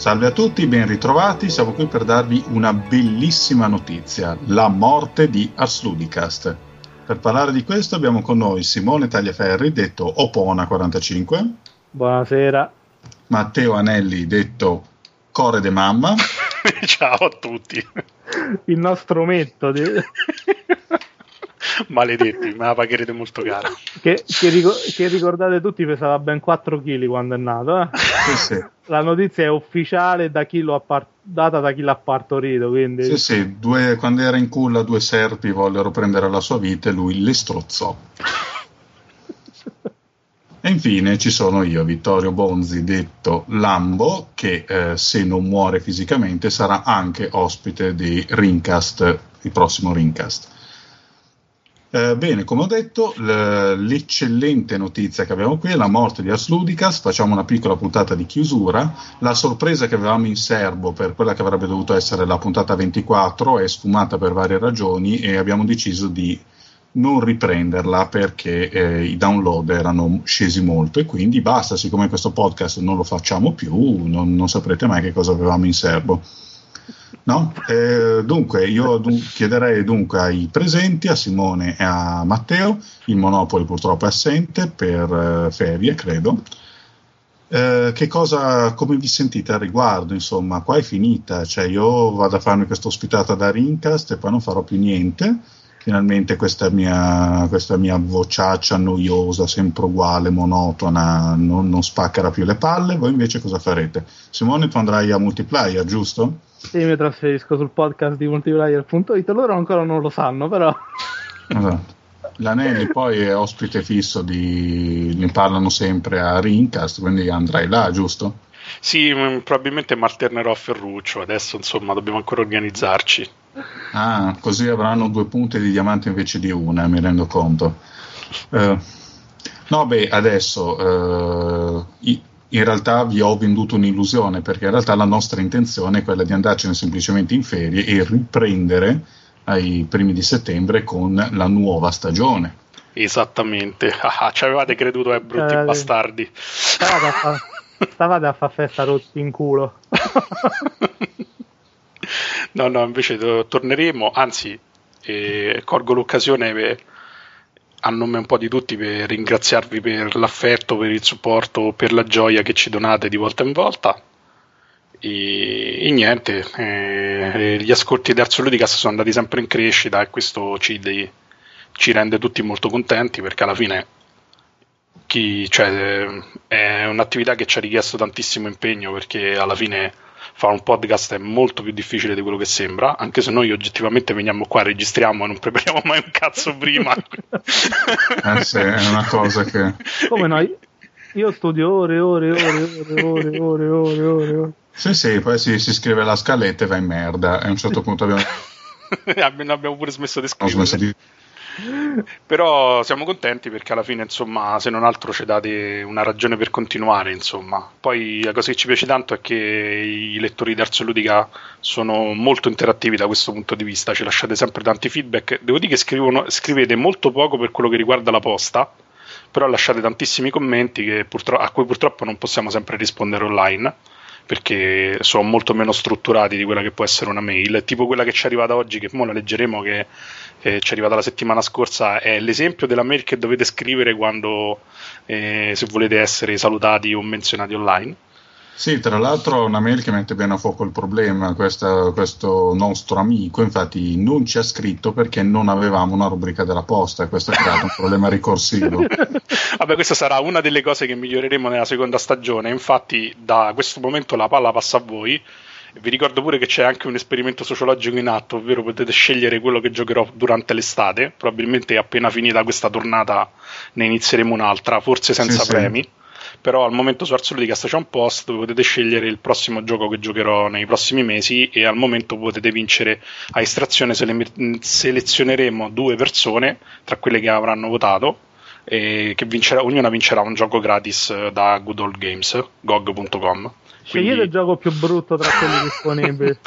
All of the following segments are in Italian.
Salve a tutti, ben ritrovati. Siamo qui per darvi una bellissima notizia: la morte di Ars Ludicast. Per parlare di questo abbiamo con noi Simone Tagliaferri, detto Opona45. Buonasera. Matteo Anelli, detto Core de Mamma. Ciao a tutti. Il nostro ometto. Di... Maledetti, me la pagherete molto cara. Che, che, ricor- che, ricordate tutti pesava ben 4 kg quando è nato. Eh? Sì, sì. La notizia è ufficiale da chi par- data da chi l'ha partorito. Quindi... Sì, sì, due, quando era in culla due serpi vollero prendere la sua vita e lui le strozzò. E infine ci sono io, Vittorio Bonzi, detto Lambo, che eh, se non muore fisicamente sarà anche ospite di Rincast, il prossimo Rincast. Eh, bene, come ho detto, l'eccellente notizia che abbiamo qui è la morte di Ars Ludicas. Facciamo una piccola puntata di chiusura. La sorpresa che avevamo in serbo per quella che avrebbe dovuto essere la puntata 24 è sfumata per varie ragioni e abbiamo deciso di non riprenderla perché eh, i download erano scesi molto e quindi basta, siccome questo podcast non lo facciamo più, non, non saprete mai che cosa avevamo in serbo. No? Eh, dunque, io dun- chiederei dunque ai presenti, a Simone e a Matteo, il Monopoli purtroppo è assente per eh, ferie, credo. Eh, che cosa, come vi sentite al riguardo? Insomma, qua è finita, cioè io vado a farmi questa ospitata da Rincast e poi non farò più niente. Finalmente questa mia, questa mia vociaccia noiosa, sempre uguale, monotona, non, non spaccherà più le palle. Voi invece cosa farete? Simone, tu andrai a multiplayer, giusto? Sì, mi trasferisco sul podcast di multiplayer.it, loro ancora non lo sanno, però. Esatto. L'Anelli poi è ospite fisso di. ne parlano sempre a Rincast, quindi andrai là, giusto? Sì, mm, probabilmente mi alternerò a Ferruccio. Adesso, insomma, dobbiamo ancora organizzarci. Ah, così avranno due punte di diamante invece di una, mi rendo conto. Uh, no, beh, adesso uh, in realtà vi ho venduto un'illusione perché in realtà la nostra intenzione è quella di andarcene semplicemente in ferie e riprendere ai primi di settembre con la nuova stagione. Esattamente, ah, ci avevate creduto, eh, brutti eh, bastardi. Stavate a, fa- stavate a fare festa rotti in culo. no, no, invece to- torneremo, anzi, eh, colgo l'occasione per a nome un po' di tutti per ringraziarvi per l'affetto, per il supporto, per la gioia che ci donate di volta in volta. E, e niente, eh, gli ascolti di Arzo Ludicast sono andati sempre in crescita e questo ci, ci, rende tutti molto contenti perché alla fine chi, cioè, è un'attività che ci ha richiesto tantissimo impegno perché alla fine fare un podcast è molto più difficile di quello che sembra, anche se noi oggettivamente veniamo qua, registriamo e non prepariamo mai un cazzo prima. eh sì, è una cosa che... Come noi? Io studio ore, ore, ore, ore, ore, e ore, ore. ore. Sì, sì, poi si, si scrive la scaletta e va in merda. E a un certo punto abbiamo... abbiamo pure smesso di scrivere. Ho smesso di però siamo contenti perché alla fine, insomma, se non altro ci date una ragione per continuare, insomma. Poi la cosa che ci piace tanto è che i lettori di Arzo Ludica sono molto interattivi da questo punto di vista, ci lasciate sempre tanti feedback. Devo dire che scrivono, scrivete molto poco per quello che riguarda la posta, però lasciate tantissimi commenti purtro- a cui purtroppo non possiamo sempre rispondere online perché sono molto meno strutturati di quella che può essere una mail, tipo quella che ci è arrivata oggi, che ora leggeremo, che eh, ci è arrivata la settimana scorsa, è l'esempio della mail che dovete scrivere quando eh, se volete essere salutati o menzionati online. Sì, tra l'altro una mail che mette bene a fuoco il problema, questa, questo nostro amico infatti non ci ha scritto perché non avevamo una rubrica della posta e questo ha creato un problema ricorsivo. Vabbè, questa sarà una delle cose che miglioreremo nella seconda stagione, infatti da questo momento la palla passa a voi. Vi ricordo pure che c'è anche un esperimento sociologico in atto, ovvero potete scegliere quello che giocherò durante l'estate. Probabilmente appena finita questa tornata ne inizieremo un'altra, forse senza sì, premi. Sì però al momento su Arzullicast c'è un post dove potete scegliere il prossimo gioco che giocherò nei prossimi mesi e al momento potete vincere a estrazione sele- selezioneremo due persone tra quelle che avranno votato e che vincerà, ognuna vincerà un gioco gratis da Good Old Games gog.com Scegliete Quindi... il gioco più brutto tra quelli disponibili.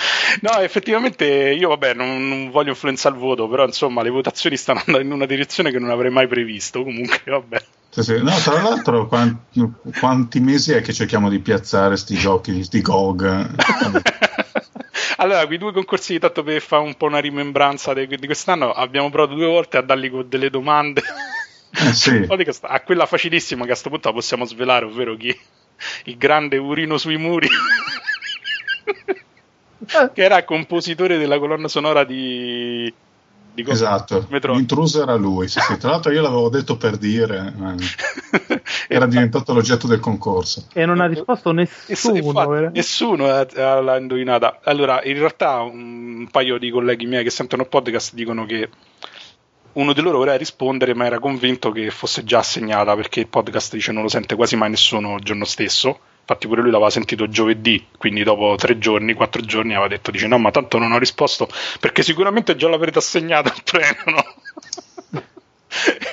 no, effettivamente io vabbè non, non, voglio influenzare il voto, però insomma le votazioni stanno andando in una direzione che non avrei mai previsto. Comunque, vabbè. Sì, sì. No, tra l'altro, quanti, quanti, mesi è che cerchiamo di piazzare sti giochi, sti GOG? allora, quei due concorsi, tanto per fare un po' una rimembranza di, di quest'anno, abbiamo provato due volte a dargli con delle domande. Eh, sì. a quella facilissima che a questo punto la possiamo svelare, ovvero chi il grande Urino sui muri. che era compositore della colonna sonora di di esatto, l'intruso era lui. Sì, sì. Tra l'altro, io l'avevo detto per dire, era diventato l'oggetto del concorso. E non ha risposto nessuno. Infatti, nessuno l'ha indovinata. Allora, in realtà, un paio di colleghi miei che sentono il podcast dicono che uno di loro voleva rispondere, ma era convinto che fosse già assegnata perché il podcast dice non lo sente quasi mai nessuno il giorno stesso infatti pure lui l'aveva sentito giovedì, quindi dopo tre giorni, quattro giorni aveva detto, dice no ma tanto non ho risposto perché sicuramente già l'avrete assegnato il premio, no?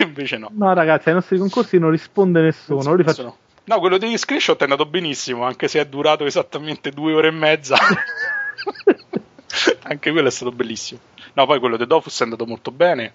invece no. No ragazzi, ai nostri concorsi non risponde nessuno, non faccio... no. no, quello degli screenshot è andato benissimo, anche se è durato esattamente due ore e mezza. anche quello è stato bellissimo. No, poi quello di Dofus è andato molto bene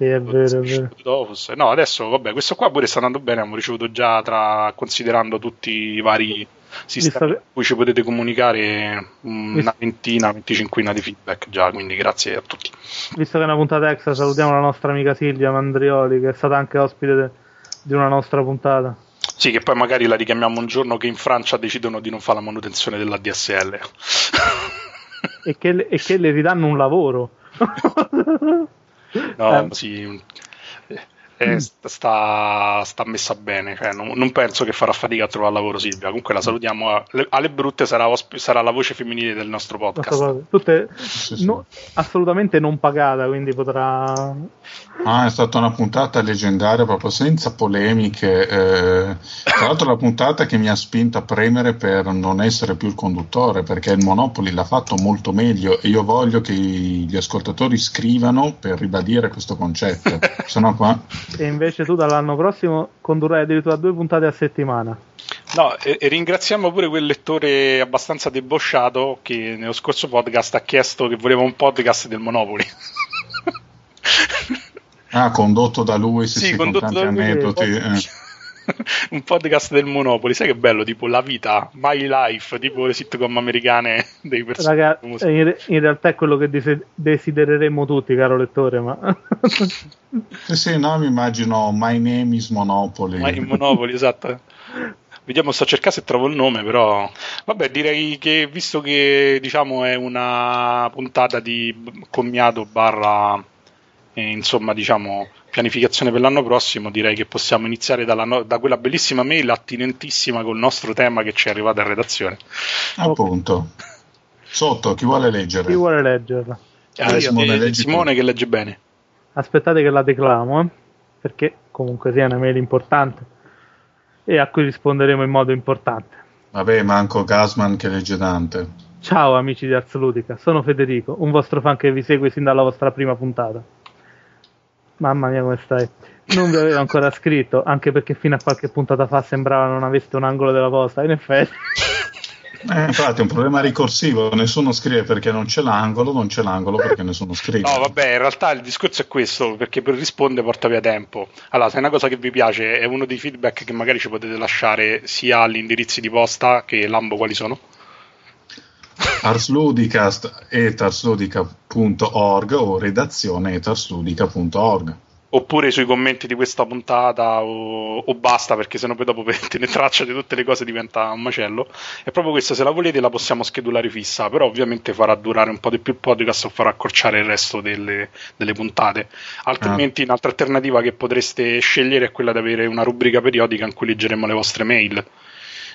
sì, è vero, è vero. No, adesso vabbè, questo qua pure sta andando bene, abbiamo ricevuto già tra considerando tutti i vari sistemi in cui ci potete comunicare una ventina, venticinquina di feedback già, quindi grazie a tutti. Visto che è una puntata extra, salutiamo la nostra amica Silvia Mandrioli che è stata anche ospite de- di una nostra puntata. Sì, che poi magari la richiamiamo un giorno che in Francia decidono di non fare la manutenzione della DSL. e, che le, e che le ridanno un lavoro. No, eh. sì, eh, sta, sta, messa bene. Cioè, non, non, penso che farà fatica a trovare lavoro Silvia. Comunque la salutiamo. alle brutte sarà, sarà, la voce femminile del nostro podcast. Tutte, no, assolutamente non pagata, quindi potrà. Ah, è stata una puntata leggendaria, proprio senza polemiche. Eh, tra l'altro, la puntata che mi ha spinto a premere per non essere più il conduttore, perché il Monopoli l'ha fatto molto meglio. E io voglio che gli ascoltatori scrivano per ribadire questo concetto. Sennò qua e invece tu dall'anno prossimo condurrai addirittura due puntate a settimana. No, e, e, ringraziamo pure quel lettore abbastanza debosciato che nello scorso podcast ha chiesto che voleva un podcast del Monopoli. ah, condotto da lui, sì, sì, sì con tanti aneddoti. Eh. un podcast del Monopoli, sai che bello, tipo La vita, My Life, tipo le sitcom americane dei personaggi. Raga, in, in, realtà è quello che desidereremo tutti, caro lettore, ma... sì, sì, no, mi immagino My Name is Monopoly. My Monopoly, esatto. Vediamo, sto a cercare se trovo il nome, però vabbè, direi che visto che diciamo è una puntata di commiato barra eh, insomma, diciamo pianificazione per l'anno prossimo, direi che possiamo iniziare no- da quella bellissima mail attinentissima col nostro tema che ci è arrivata in redazione. Appunto. Sotto, chi vuole leggere? Chi vuole leggerla? Ah, io, Simone, Simone che legge bene. Aspettate che la declamo, eh? perché comunque sia una mail importante e a cui risponderemo in modo importante. Vabbè, manco Gasman che legge Dante. Ciao amici di Ludica, sono Federico, un vostro fan che vi segue sin dalla vostra prima puntata. Mamma mia, come stai? Non vi avevo ancora scritto, anche perché fino a qualche puntata fa sembrava non aveste un angolo della posta. In effetti. Eh, infatti è un problema ricorsivo, nessuno scrive perché non c'è l'angolo, non c'è l'angolo perché nessuno scrive. No, vabbè, in realtà il discorso è questo, perché per rispondere porta via tempo. Allora, se è una cosa che vi piace, è uno dei feedback che magari ci potete lasciare sia agli indirizzi di posta che Lambo quali sono? Arsludicast etarsludica.org o redazione etarsludica.org oppure sui commenti di questa puntata o, o basta perché sennò poi dopo per tenere traccia di tutte le cose diventa un macello. È proprio questa se la volete la possiamo schedulare fissa però ovviamente farà durare un po' di più il podcast o farà accorciare il resto delle, delle puntate. Altrimenti ah. un'altra alternativa che potreste scegliere è quella di avere una rubrica periodica in cui leggeremo le vostre mail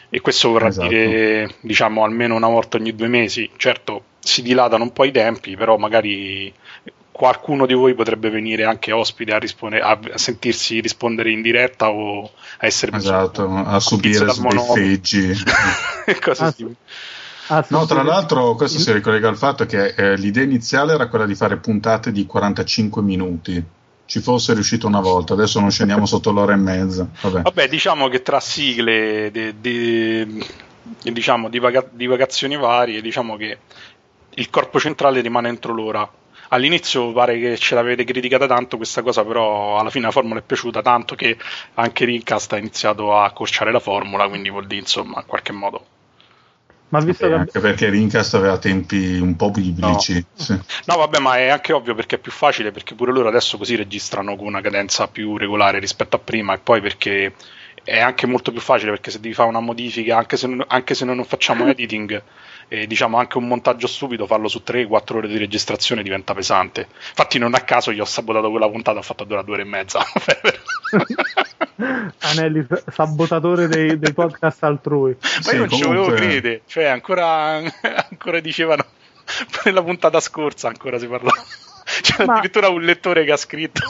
e questo vorrà esatto. dire diciamo almeno una volta ogni due mesi. Certo si dilatano un po' i tempi però magari qualcuno di voi potrebbe venire anche ospite a, rispondere, a sentirsi rispondere in diretta o a essere esatto, a subire sbeffeggi cose ah, simili. no, tra l'altro questo si ricollega al fatto che eh, l'idea iniziale era quella di fare puntate di 45 minuti ci fosse riuscito una volta, adesso non scendiamo sotto l'ora e mezza. Vabbè, Vabbè diciamo che tra sigle de, de, diciamo, divagazioni varie, diciamo che il corpo centrale rimane entro l'ora. all'inizio pare che ce l'avete criticata tanto questa cosa, però alla fine la formula è piaciuta tanto che anche Rincast ha iniziato a accorciare la formula, quindi vuol dire insomma in qualche modo. Ma visto che... Anche perché Rincast aveva tempi un po' biblici. No. Sì. no, vabbè, ma è anche ovvio perché è più facile, perché pure loro adesso così registrano con una cadenza più regolare rispetto a prima e poi perché è anche molto più facile perché se devi fare una modifica, anche se, anche se noi non facciamo editing e diciamo anche un montaggio stupido, farlo su 3-4 ore di registrazione diventa pesante. Infatti, non a caso io ho sabotato quella puntata, ho fatto durare due ore e mezza. Anelli, sabotatore dei, dei, podcast altrui. Ma sì, io non comunque... ci volevo credere, cioè ancora, ancora dicevano nella puntata scorsa ancora si parlava. C'è Ma... addirittura un lettore che ha scritto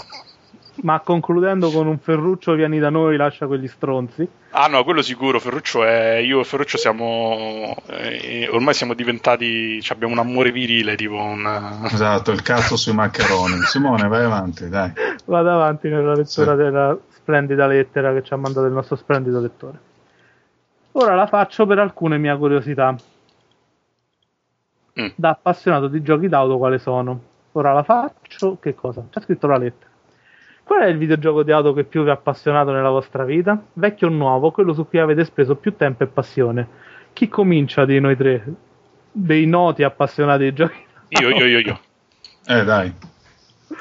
ma concludendo con un Ferruccio vieni da noi, lascia quegli stronzi. Ah no, quello sicuro, Ferruccio è... Io e Ferruccio siamo... Eh, ormai siamo diventati... Cioè abbiamo un amore virile, tipo un... Esatto, il cazzo sui maccheroni. Simone, vai avanti, dai. Vado avanti nella lettura sì. della splendida lettera che ci ha mandato il nostro splendido lettore. Ora la faccio per alcune mie curiosità. Mm. Da appassionato di giochi d'auto quale sono? Ora la faccio, che cosa? C'è scritto la lettera. Qual è il videogioco di auto che più vi ha appassionato nella vostra vita? Vecchio o nuovo, quello su cui avete speso più tempo e passione. Chi comincia di noi tre? Dei noti appassionati di giochi? Io, io, io, io. Eh, dai.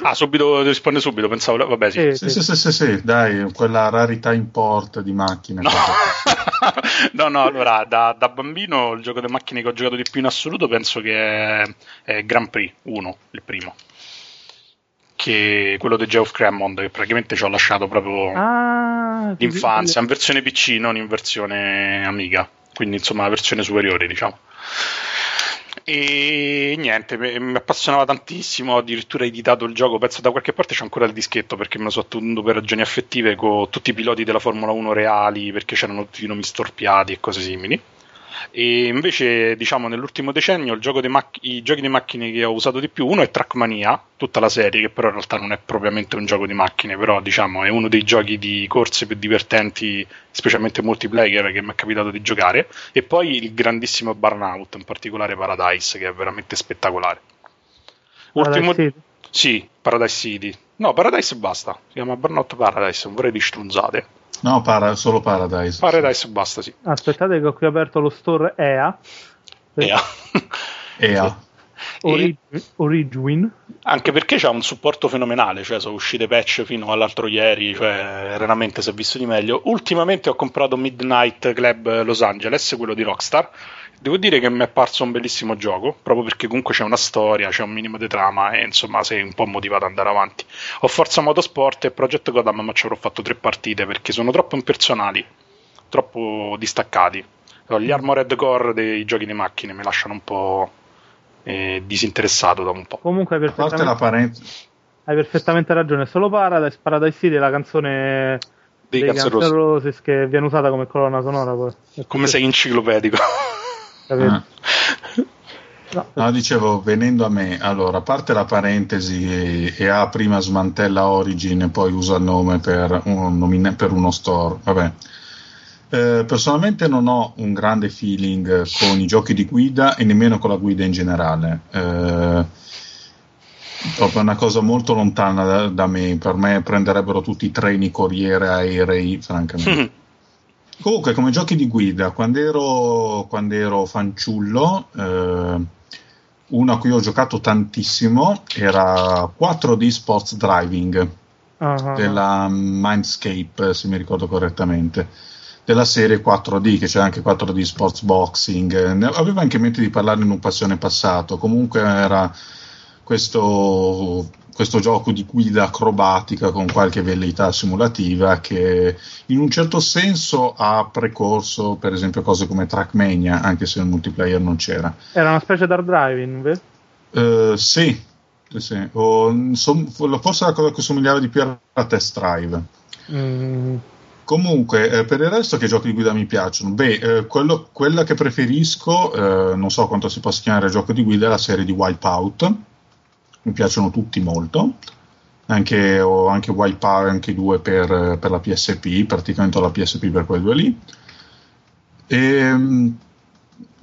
Ah, subito risponde subito, pensavo, vabbè sì. Sì, sì, sì, sì, sì dai, quella rarità import di macchine. No, no, no, allora, da, da, bambino il gioco delle macchine che ho giocato di più in assoluto penso che è, è Grand Prix 1, il primo che quello di Geoff Cremond che praticamente ci ho lasciato proprio ah, l'infanzia in versione PC non in versione Amiga. Quindi insomma la versione superiore diciamo. E niente, mi appassionava tantissimo, addirittura editato il gioco, penso da qualche parte c'è ancora il dischetto perché me lo so attenuto per ragioni affettive con tutti i piloti della Formula 1 reali perché c'erano tutti i nomi storpiati e cose simili e invece, diciamo, nell'ultimo decennio mac- i giochi di macchine che ho usato di più, uno è Trackmania, tutta la serie, che però in realtà non è propriamente un gioco di macchine, però diciamo è uno dei giochi di corse più divertenti, specialmente multiplayer, che mi è capitato di giocare. E poi il grandissimo Burnout, in particolare Paradise, che è veramente spettacolare. Ultimo... Paradise Sì, Paradise City. No, Paradise basta, si chiama Burnout Paradise, non vorrei di strunzate. No, para, solo Paradise. Paradise basta, sì. Aspettate che ho qui aperto lo store EA. EA. EA. Orig- Origin. Anche perché c'ha un supporto fenomenale, cioè sono uscite patch fino all'altro ieri, cioè raramente si è visto di meglio. Ultimamente ho comprato Midnight Club Los Angeles, quello di Rockstar, Devo dire che mi è parso un bellissimo gioco, proprio perché comunque c'è una storia, c'è un minimo di trama e insomma sei un po' motivato ad andare avanti. Ho Forza Motorsport e Project Gotham, ma ci avrò fatto tre partite perché sono troppo impersonali, troppo distaccati. Gli Armored Core dei giochi di macchine mi lasciano un po' eh, disinteressato da un po'. Comunque hai perfettamente, hai perfettamente ragione, solo Paradise, Paradise City è la canzone dei, dei Guns Roses che viene usata come colonna sonora. Poi. Come sei enciclopedico. Ah. No, no, dicevo, venendo a me, allora, a parte la parentesi e, ha prima smantella Origin e poi usa il nome per, un, per uno store, vabbè. Eh, personalmente non ho un grande feeling con i giochi di guida e nemmeno con la guida in generale. Eh, proprio una cosa molto lontana da, da, me. Per me prenderebbero tutti i treni, corriere, aerei, francamente. Comunque, come giochi di guida, quando ero, quando ero fanciullo, eh, uno a cui ho giocato tantissimo era 4D Sports Driving uh-huh. della Mindscape, se mi ricordo correttamente, della serie 4D, che c'è anche 4D Sports Boxing. Ne avevo anche in mente di parlarne in un passione passato. Comunque era questo questo gioco di guida acrobatica con qualche velleità simulativa che in un certo senso ha precorso per esempio cose come Trackmania anche se il multiplayer non c'era era una specie d'hard driving vero? Uh, sì, sì. O, som, forse la cosa che somigliava di più era a Test Drive mm. Comunque, eh, per il resto, che giochi di guida mi piacciono? Beh, eh, quello, quella che preferisco, eh, non so quanto si possa chiamare gioco di guida, è la serie di Wipeout mi piacciono tutti molto. Anche, ho anche Wipeout, anche due per, per, la PSP, praticamente ho la PSP per quei due lì. E, ehm,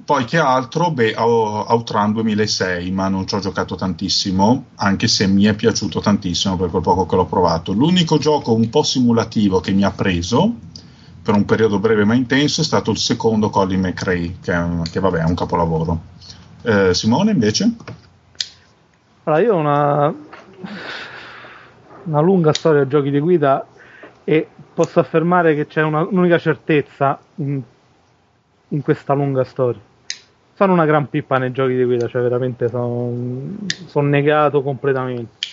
Poi che altro? Beh, ho Outrun 2006, ma non ci ho giocato tantissimo, anche se mi è piaciuto tantissimo per quel poco che l'ho provato. L'unico gioco un po' simulativo che mi ha preso per un periodo breve ma intenso è stato il secondo Colin McRae, che, che vabbè è un capolavoro. Eh, Simone invece? Allora, io ho una, una lunga storia di giochi di guida e posso affermare che c'è una, un'unica certezza in, in questa lunga storia sono una gran pippa nei giochi di guida, cioè veramente sono, sono negato completamente.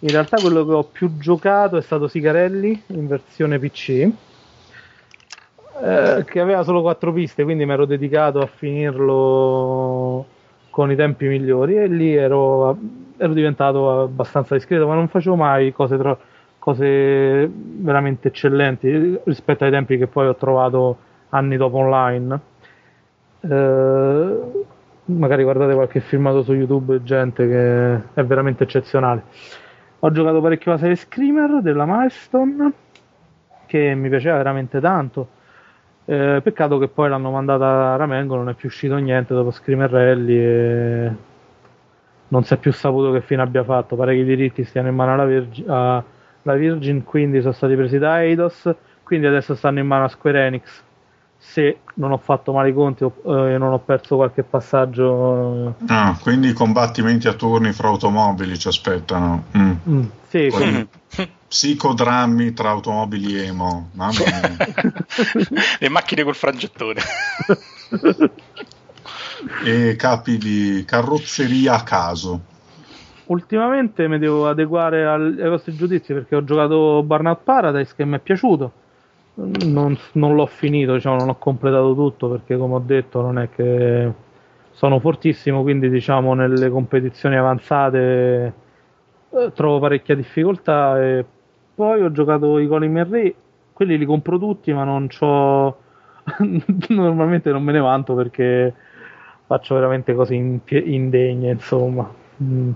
In realtà quello che ho più giocato è stato Sigarelli in versione PC, eh, che aveva solo quattro piste, quindi mi ero dedicato a finirlo con i tempi migliori e lì ero, ero diventato abbastanza discreto, ma non facevo mai cose, tro- cose veramente eccellenti rispetto ai tempi che poi ho trovato anni dopo online eh, magari guardate qualche filmato su YouTube, gente che è veramente eccezionale. Ho giocato parecchio la serie Screamer della Milestone, che mi piaceva veramente tanto. Eh, peccato che poi l'hanno mandata a Ramengo, non è più uscito niente dopo Screamer Rally e non si è più saputo che fine abbia fatto. Pare che i diritti stiano in mano alla, Virgin, alla Virgin quindi sono stati presi da Eidos, quindi adesso stanno in mano a Square Enix se non ho fatto male i conti e eh, non ho perso qualche passaggio. Ah, quindi i combattimenti a turni fra automobili ci aspettano. Mm. Mm, sì, quindi... Psicodrammi tra automobili emo. Mamma mia. Le macchine col frangettone. e capi di carrozzeria a caso. Ultimamente mi devo adeguare ai vostri giudizi perché ho giocato Burnout Paradise che mi è piaciuto non, non, l'ho finito, diciamo, non ho completato tutto perché come ho detto non è che sono fortissimo, quindi diciamo nelle competizioni avanzate eh, trovo parecchia difficoltà e poi ho giocato i Colin Merray, quelli li compro tutti ma non c'ho normalmente non me ne vanto perché faccio veramente cose indegne insomma mm.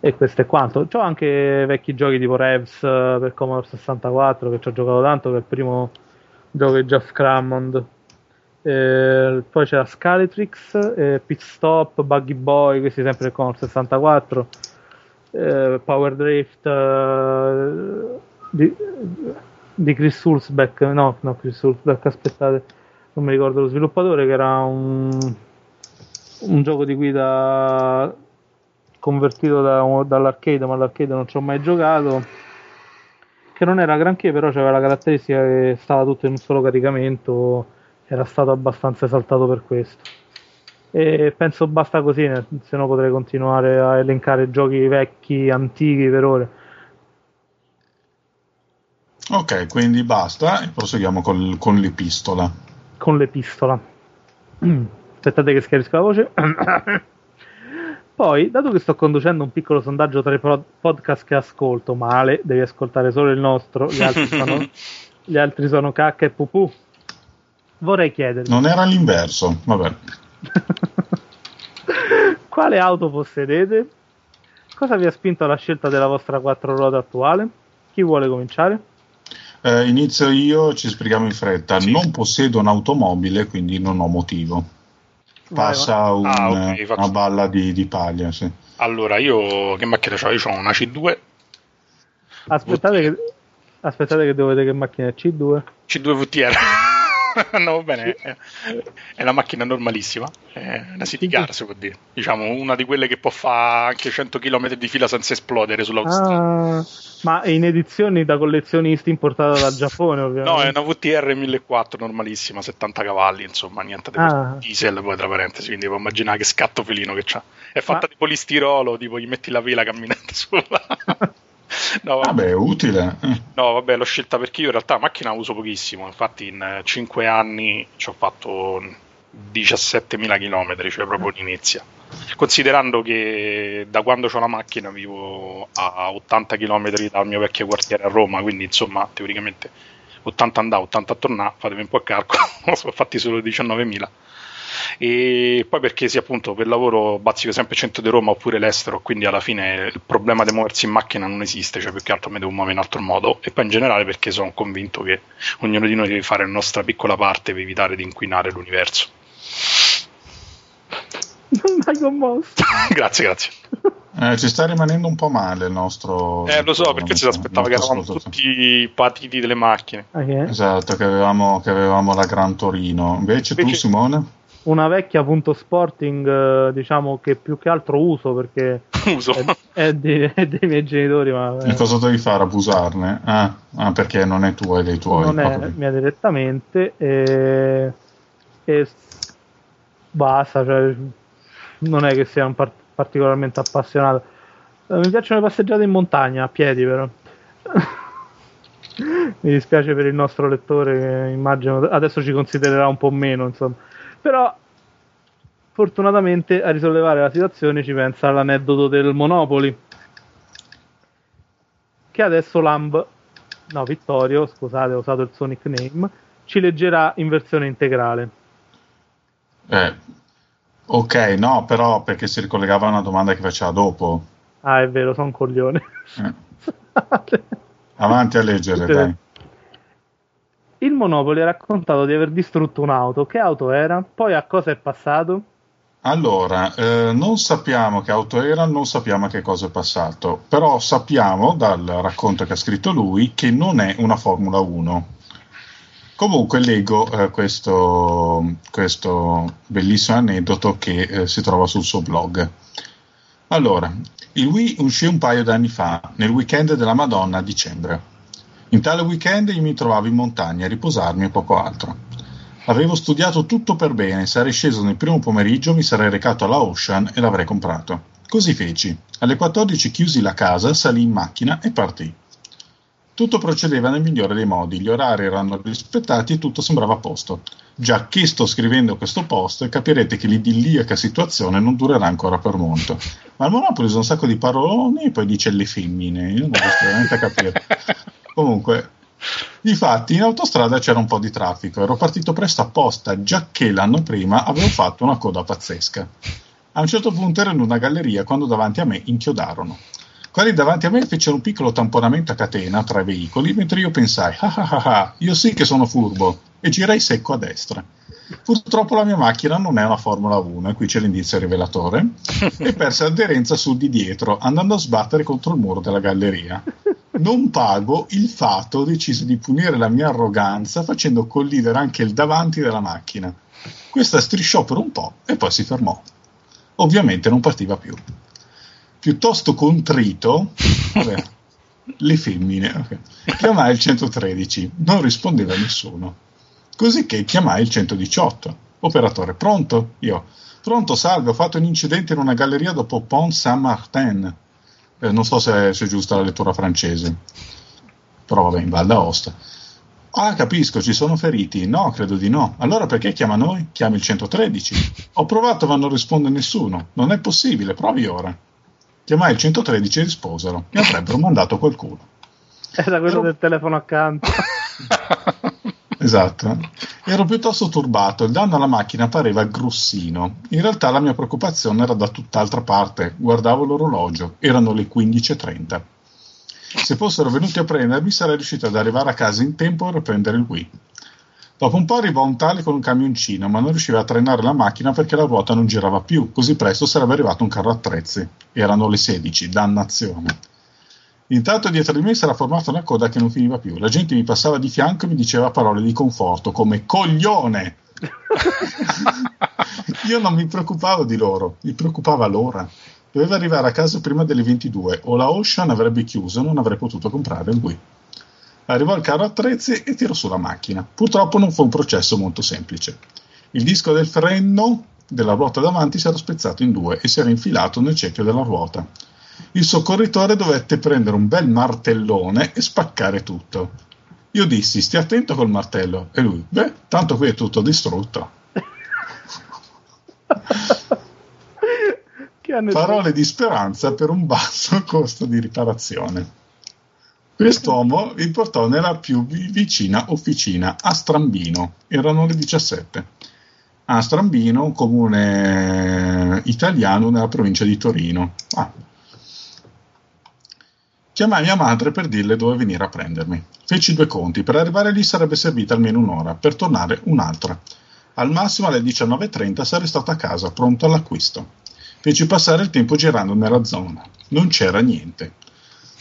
E questo è quanto. C'ho anche vecchi giochi tipo Revs eh, per Commodore 64 che ci ho giocato tanto, che è il primo gioco di Jeff Crammond. Eh, poi c'era Scalatrix, eh, Pit Stop, Buggy Boy, questi sempre per Commodore 64. Eh, Power Drift eh, di, di, Chris Hulsbeck, no, no, Chris Hulsbeck, aspettate, non mi ricordo lo sviluppatore, che era un, un gioco di guida convertito da, dall'arcade, ma all'arcade non ci ho mai giocato. Che non era granché, però aveva la caratteristica che stava tutto in un solo caricamento. Era stato abbastanza esaltato per questo. E penso basta così, se no potrei continuare a elencare giochi vecchi, antichi per ore. Ok, quindi basta e proseguiamo col, con l'epistola. Con l'epistola. Aspettate che schiarisco la voce. Poi, dato che sto conducendo un piccolo sondaggio tra i podcast che ascolto, male, devi ascoltare solo il nostro, gli altri sono, gli altri sono cacca e pupù. Vorrei chiedervi. Non era l'inverso, vabbè. Quale auto possedete? Cosa vi ha spinto alla scelta della vostra quattro ruote attuale? Chi vuole cominciare? Eh, inizio io, ci spieghiamo in fretta. Sì. Non possiedo un'automobile, quindi non ho motivo passa un, ah, okay, faccio... una balla di, di paglia. Sì. Allora, io che macchina ho? Io ho una C2. Aspettate che, aspettate che devo vedere che macchina è C2. C2 VTR. va bene, è, è, una macchina normalissima, è una city car si può dire, diciamo una di quelle che può fare anche 100 km di fila senza esplodere sull'autostrada. Ah, ma in edizioni da collezionisti importata dal Giappone ovviamente? No, è una VTR 1400 normalissima, 70 cavalli, insomma, niente di ah. diesel poi tra parentesi, quindi puoi immaginare che scatto felino che c'ha. È fatta ma... di polistirolo, tipo gli metti la vela camminando sulla... No, vabbè, è utile. No, vabbè, l'ho scelta perché io in realtà la macchina la uso pochissimo. Infatti, in 5 anni ci ho fatto 17.000 km, cioè proprio l'inizia. Considerando che da quando ho la macchina vivo a 80 km dal mio vecchio quartiere a Roma, quindi insomma, teoricamente 80 andare, 80 tornare, fatemi un po' a calcolo, sono fatti solo 19.000 e poi perché sì appunto per lavoro bazzico sempre il centro di Roma oppure l'estero quindi alla fine il problema di muoversi in macchina non esiste cioè più che altro mi devo muovere in altro modo e poi in generale perché sono convinto che ognuno di noi deve fare la nostra piccola parte per evitare di inquinare l'universo Non mai commosso. grazie, grazie. Eh, ci sta rimanendo un po' male il nostro. Eh, lo so, perché si aspettava che eravamo tutti patiti delle macchine. Okay. Esatto, che avevamo, che avevamo, la Gran Torino. Invece, Invece tu, Simone? Una vecchia punto sporting, eh, diciamo che più che altro uso perché uso. È, è, di, è, dei miei genitori. Ma, e cosa devi fare? Abusarne? Ah, ah, perché non è tua, è dei tuoi. Non è mia direttamente. E, e basta, cioè, non è che sia un part- particolarmente appassionato. Eh, mi piacciono le passeggiate in montagna, a piedi però. mi dispiace per il nostro lettore che immagino adesso ci considererà un po' meno, insomma. Però fortunatamente a risollevare la situazione ci pensa l'aneddoto del Monopoli. Che adesso Lamb, no Vittorio, scusate ho usato il suo nickname, ci leggerà in versione integrale. Eh, ok, no, però perché si ricollegava a una domanda che faceva dopo. Ah, è vero, sono un coglione. Eh. Avanti a leggere, dai. Il Monopoli ha raccontato di aver distrutto un'auto. Che auto era? Poi a cosa è passato? Allora, eh, non sappiamo che auto era, non sappiamo che cosa è passato, però sappiamo dal racconto che ha scritto lui che non è una Formula 1. Comunque leggo eh, questo, questo, bellissimo aneddoto che eh, si trova sul suo blog. Allora, il Wii uscì un paio d'anni fa, nel weekend della Madonna a dicembre. In tale weekend io mi trovavo in montagna a riposarmi e poco altro. Avevo studiato tutto per bene, sarei sceso nel primo pomeriggio, mi sarei recato alla Ocean e l'avrei comprato. Così feci. Alle 14 chiusi la casa, salì in macchina e partì. Tutto procedeva nel migliore dei modi, gli orari erano rispettati e tutto sembrava a posto. Già che sto scrivendo questo post, capirete che l'idilliaca situazione non durerà ancora per molto. Ma il Monopoly usa un sacco di paroloni e poi dice le femmine. Io non riesco veramente a capire. Comunque, Difatti, in autostrada c'era un po' di traffico. Ero partito presto apposta, già che l'anno prima avevo fatto una coda pazzesca. A un certo punto ero in una galleria quando davanti a me inchiodarono. Quelli davanti a me fecero un piccolo tamponamento a catena tra i veicoli, mentre io pensai, ah ah ah ah, io sì che sono furbo, e girai secco a destra. Purtroppo la mia macchina non è una Formula 1, e qui c'è l'indizio rivelatore, e perse aderenza sul di dietro, andando a sbattere contro il muro della galleria. Non pago, il fatto decise di punire la mia arroganza facendo collidere anche il davanti della macchina. Questa strisciò per un po' e poi si fermò. Ovviamente non partiva più piuttosto contrito, vabbè, le femmine, okay. chiamai il 113, non rispondeva nessuno. Così che chiamai il 118. Operatore, pronto? Io, pronto, salve, ho fatto un incidente in una galleria dopo Pont Saint-Martin. Eh, non so se, se, è giusta la lettura francese, però vabbè, in Val d'Aosta. Ah, capisco, ci sono feriti? No, credo di no. Allora perché chiama noi? Chiami il 113. Ho provato ma non risponde nessuno. Non è possibile, provi ora. Chiamai il 113 e risposero. Mi avrebbero mandato qualcuno. Era quello Ero... del telefono accanto. esatto. Ero piuttosto turbato, il danno alla macchina pareva grossino. In realtà la mia preoccupazione era da tutt'altra parte. Guardavo l'orologio, erano le 15.30. Se fossero venuti a prendermi sarei riuscito ad arrivare a casa in tempo per prendere il Wii. Dopo un po' arrivò un tale con un camioncino, ma non riusciva a trainare la macchina perché la ruota non girava più. Così presto sarebbe arrivato un carro attrezzi. Erano le 16, dannazione. Intanto dietro di me si era formata una coda che non finiva più. La gente mi passava di fianco e mi diceva parole di conforto come coglione. Io non mi preoccupavo di loro, mi preoccupava l'ora. Doveva arrivare a casa prima delle 22 o la Ocean avrebbe chiuso e non avrei potuto comprare il Wii. Arrivò il carro attrezzi e tirò su la macchina. Purtroppo non fu un processo molto semplice. Il disco del freno della ruota davanti si era spezzato in due e si era infilato nel cerchio della ruota. Il soccorritore dovette prendere un bel martellone e spaccare tutto. Io dissi: Stia attento col martello. E lui: Beh, tanto qui è tutto distrutto. Parole di speranza per un basso costo di riparazione. Quest'uomo vi portò nella più vicina officina, a Strambino. Erano le 17. A Strambino, un comune italiano nella provincia di Torino. Ah. Chiamai mia madre per dirle dove venire a prendermi. Feci due conti. Per arrivare lì sarebbe servita almeno un'ora, per tornare un'altra. Al massimo alle 19.30 sarei stato a casa, pronto all'acquisto. Feci passare il tempo girando nella zona. Non c'era niente.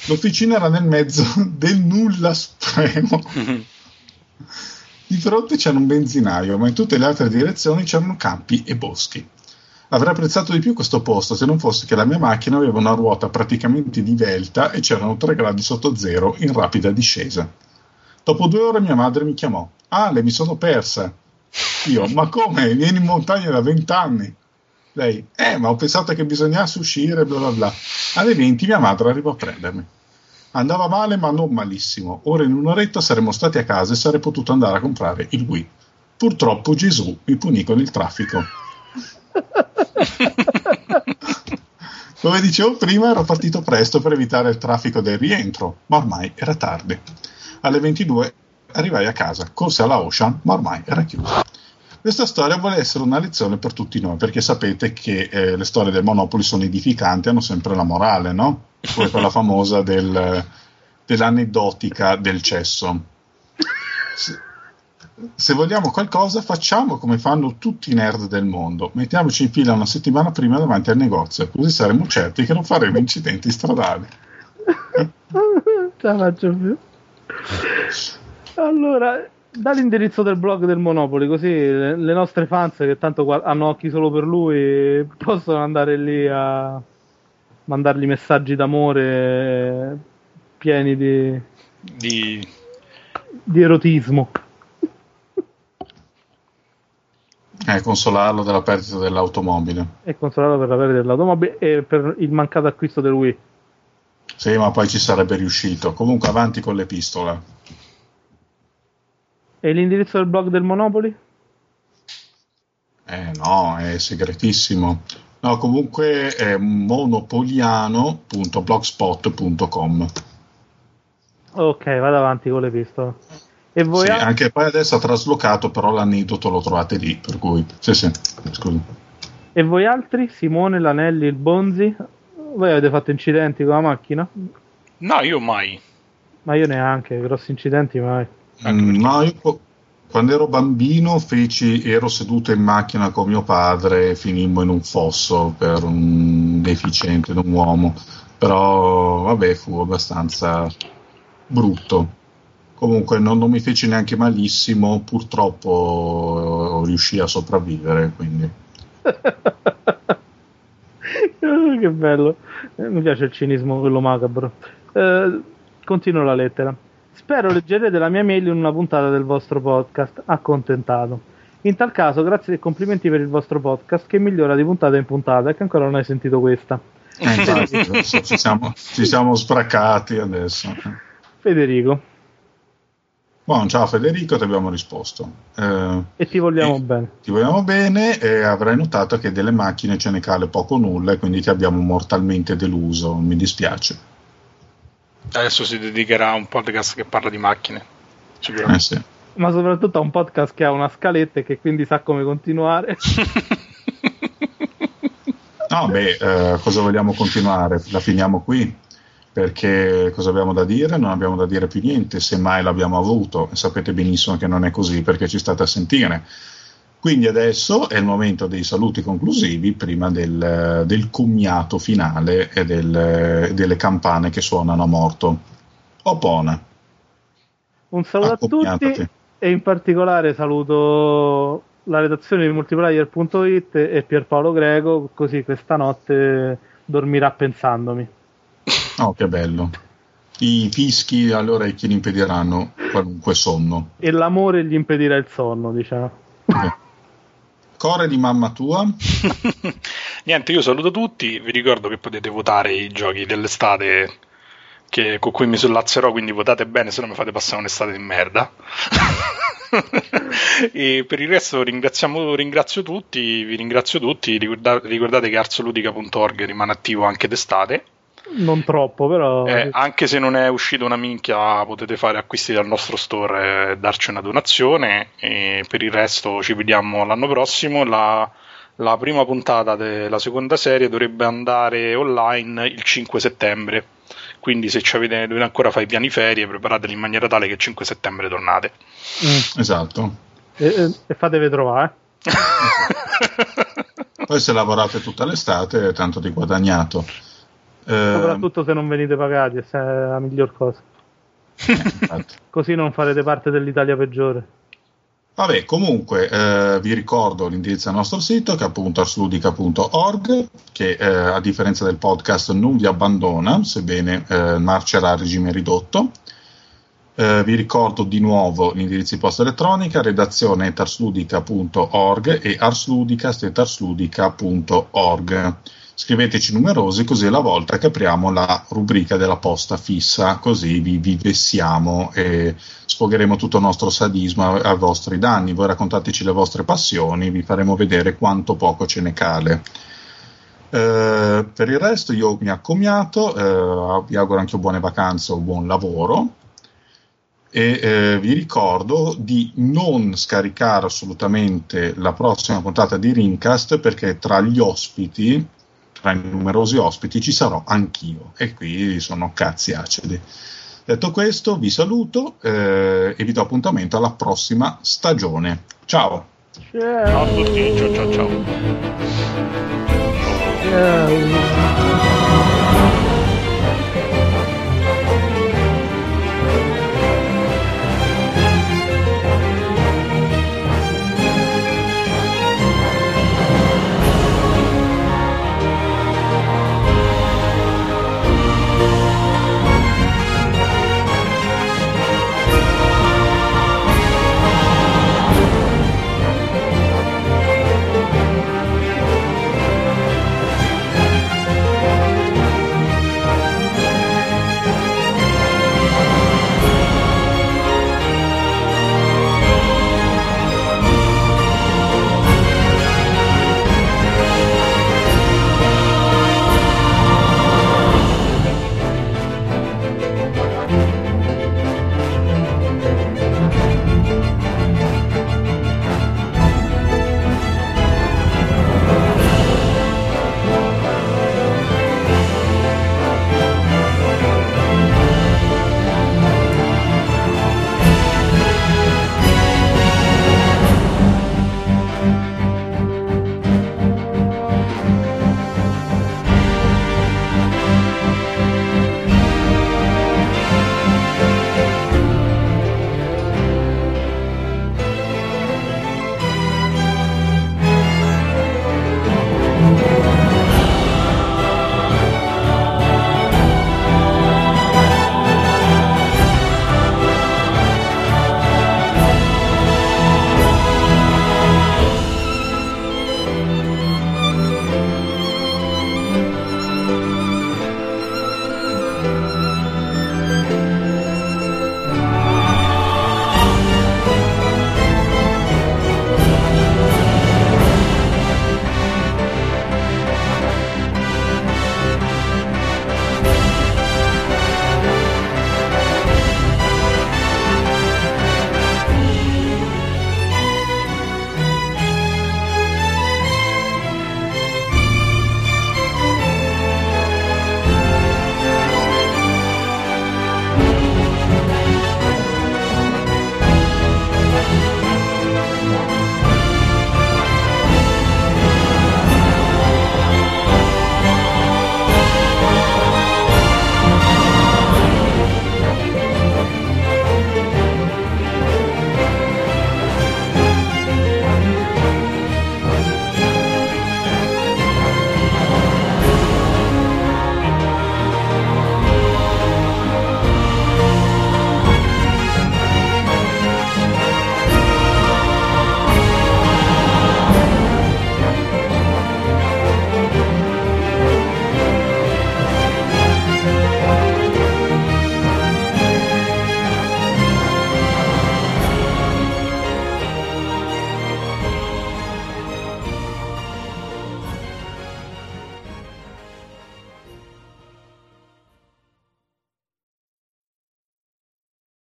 L'officina era nel mezzo del nulla supremo. Di fronte c'era un benzinaio, ma in tutte le altre direzioni c'erano campi e boschi. Avrei apprezzato di più questo posto se non fosse che la mia macchina aveva una ruota praticamente divelta e c'erano 3 gradi sotto zero in rapida discesa. Dopo due ore mia madre mi chiamò. Ale, mi sono persa. Io, ma come? Vieni in montagna da vent'anni. Lei, eh, ma ho pensato che bisognasse uscire, bla bla bla. Alle 20 mia madre arrivò a prendermi. Andava male, ma non malissimo. Ora in un'oretta saremmo stati a casa e sarei potuto andare a comprare il Wii. Purtroppo Gesù mi punì con il traffico. Come dicevo prima, ero partito presto per evitare il traffico del rientro, ma ormai era tardi. Alle 22 arrivai a casa, corse alla Ocean, ma ormai era chiusa. Questa storia vuole essere una lezione per tutti noi, perché sapete che eh, le storie del Monopoli sono edificanti, hanno sempre la morale, no? Come quella famosa del, dell'aneddotica del cesso se vogliamo qualcosa, facciamo come fanno tutti i nerd del mondo. Mettiamoci in fila una settimana prima davanti al negozio, così saremo certi che non faremo incidenti stradali. Ce la faccio più. Allora, dall'indirizzo del blog del Monopoli, così le, le nostre fans che tanto hanno occhi solo per lui possono andare lì a mandargli messaggi d'amore pieni di, di... di erotismo. Eh, consolarlo della perdita dell'automobile. E consolarlo per la perdita dell'automobile e per il mancato acquisto del Wii. Sì, ma poi ci sarebbe riuscito. Comunque avanti con le pistole. E l'indirizzo del blog del Monopoli? Eh no, è segretissimo. No, comunque è monopoliano.blogspot.com. Ok, vado avanti con le pistole. E voi sì, a... anche poi adesso ha traslocato, però l'aneddoto lo trovate lì, per cui... Sì, sì, scusa. E voi altri? Simone, Lanelli, il Bonzi? Voi avete fatto incidenti con la macchina? No, io mai. Ma io neanche, grossi incidenti mai. Mm, no, io quando ero bambino feci, ero seduto in macchina con mio padre e finimmo in un fosso per un deficiente di un uomo. Però vabbè, fu abbastanza brutto. Comunque non, non mi feci neanche malissimo, purtroppo riuscì a sopravvivere, quindi... che bello, eh, mi piace il cinismo, quello macabro. Eh, continuo la lettera. Spero leggerete la mia mail in una puntata del vostro podcast. Accontentato. In tal caso, grazie e complimenti per il vostro podcast che migliora di puntata in puntata e che ancora non hai sentito questa. Eh, infatti, ci, siamo, ci siamo spraccati adesso. Federico. Buon, ciao Federico, ti abbiamo risposto. Eh, e ti vogliamo e bene. Ti vogliamo bene e avrai notato che delle macchine ce ne cale poco o nulla e quindi ti abbiamo mortalmente deluso, mi dispiace. Adesso si dedicherà a un podcast che parla di macchine, sicuramente. Eh sì. Ma soprattutto a un podcast che ha una scaletta e che quindi sa come continuare. no, beh, eh, cosa vogliamo continuare? La finiamo qui? Perché cosa abbiamo da dire? Non abbiamo da dire più niente, semmai l'abbiamo avuto, sapete benissimo che non è così perché ci state a sentire. Quindi adesso è il momento dei saluti conclusivi prima del, del commiato finale e del, delle campane che suonano a morto. Opona. Un saluto a tutti e in particolare saluto la redazione di multiplayer.it e Pierpaolo Greco, così questa notte dormirà pensandomi. Oh, che bello. I fischi allora è chi gli impediranno qualunque sonno. E l'amore gli impedirà il sonno, diciamo. Okay. Core di mamma tua? Niente, io saluto tutti. Vi ricordo che potete votare i giochi dell'estate che, con cui mi sollazzerò, quindi votate bene, se no mi fate passare un'estate di merda. e per il resto ringrazio tutti, vi ringrazio tutti. Ricordate, ricordate che arzoludica.org rimane attivo anche d'estate non troppo, però. Eh, anche se non è uscito una minchia, potete fare acquisti dal nostro store e darci una donazione. E per il resto ci vediamo l'anno prossimo. La, la prima puntata della seconda serie dovrebbe andare online il 5 settembre. Quindi, se avete, dovete ancora fare i piani ferie, preparateli in maniera tale che il 5 settembre tornate. Mm. Esatto. E, e fatevi trovare. Poi se lavorate tutta l'estate, tanto di guadagnato. Eh, Soprattutto se non venite pagati, è la miglior cosa. Eh, Così non farete parte dell'Italia peggiore. Vabbè, comunque eh, vi ricordo l'indirizzo del nostro sito che è appunto arsludica.org che eh, a differenza del podcast non vi abbandona, sebbene eh, marcerà a regime ridotto. Eh, vi ricordo di nuovo l'indirizzo di posta elettronica redazione tarsludica.org e arsludica.org scriveteci numerosi così alla volta che apriamo la rubrica della posta fissa, così vi, vi vessiamo e sfogheremo tutto il nostro sadismo ai vostri danni. Voi raccontateci le vostre passioni, vi faremo vedere quanto poco ce ne cale. Eh, per il resto io mi accomiato, eh, vi auguro anche buone vacanze o buon lavoro e eh, vi ricordo di non scaricare assolutamente la prossima puntata di Rincast perché tra gli ospiti tra i numerosi ospiti ci sarò anch'io e qui sono cazzi acidi. Detto questo, vi saluto eh, e vi do appuntamento alla prossima stagione. Ciao! Ciao a tutti, ciao ciao ciao. ciao.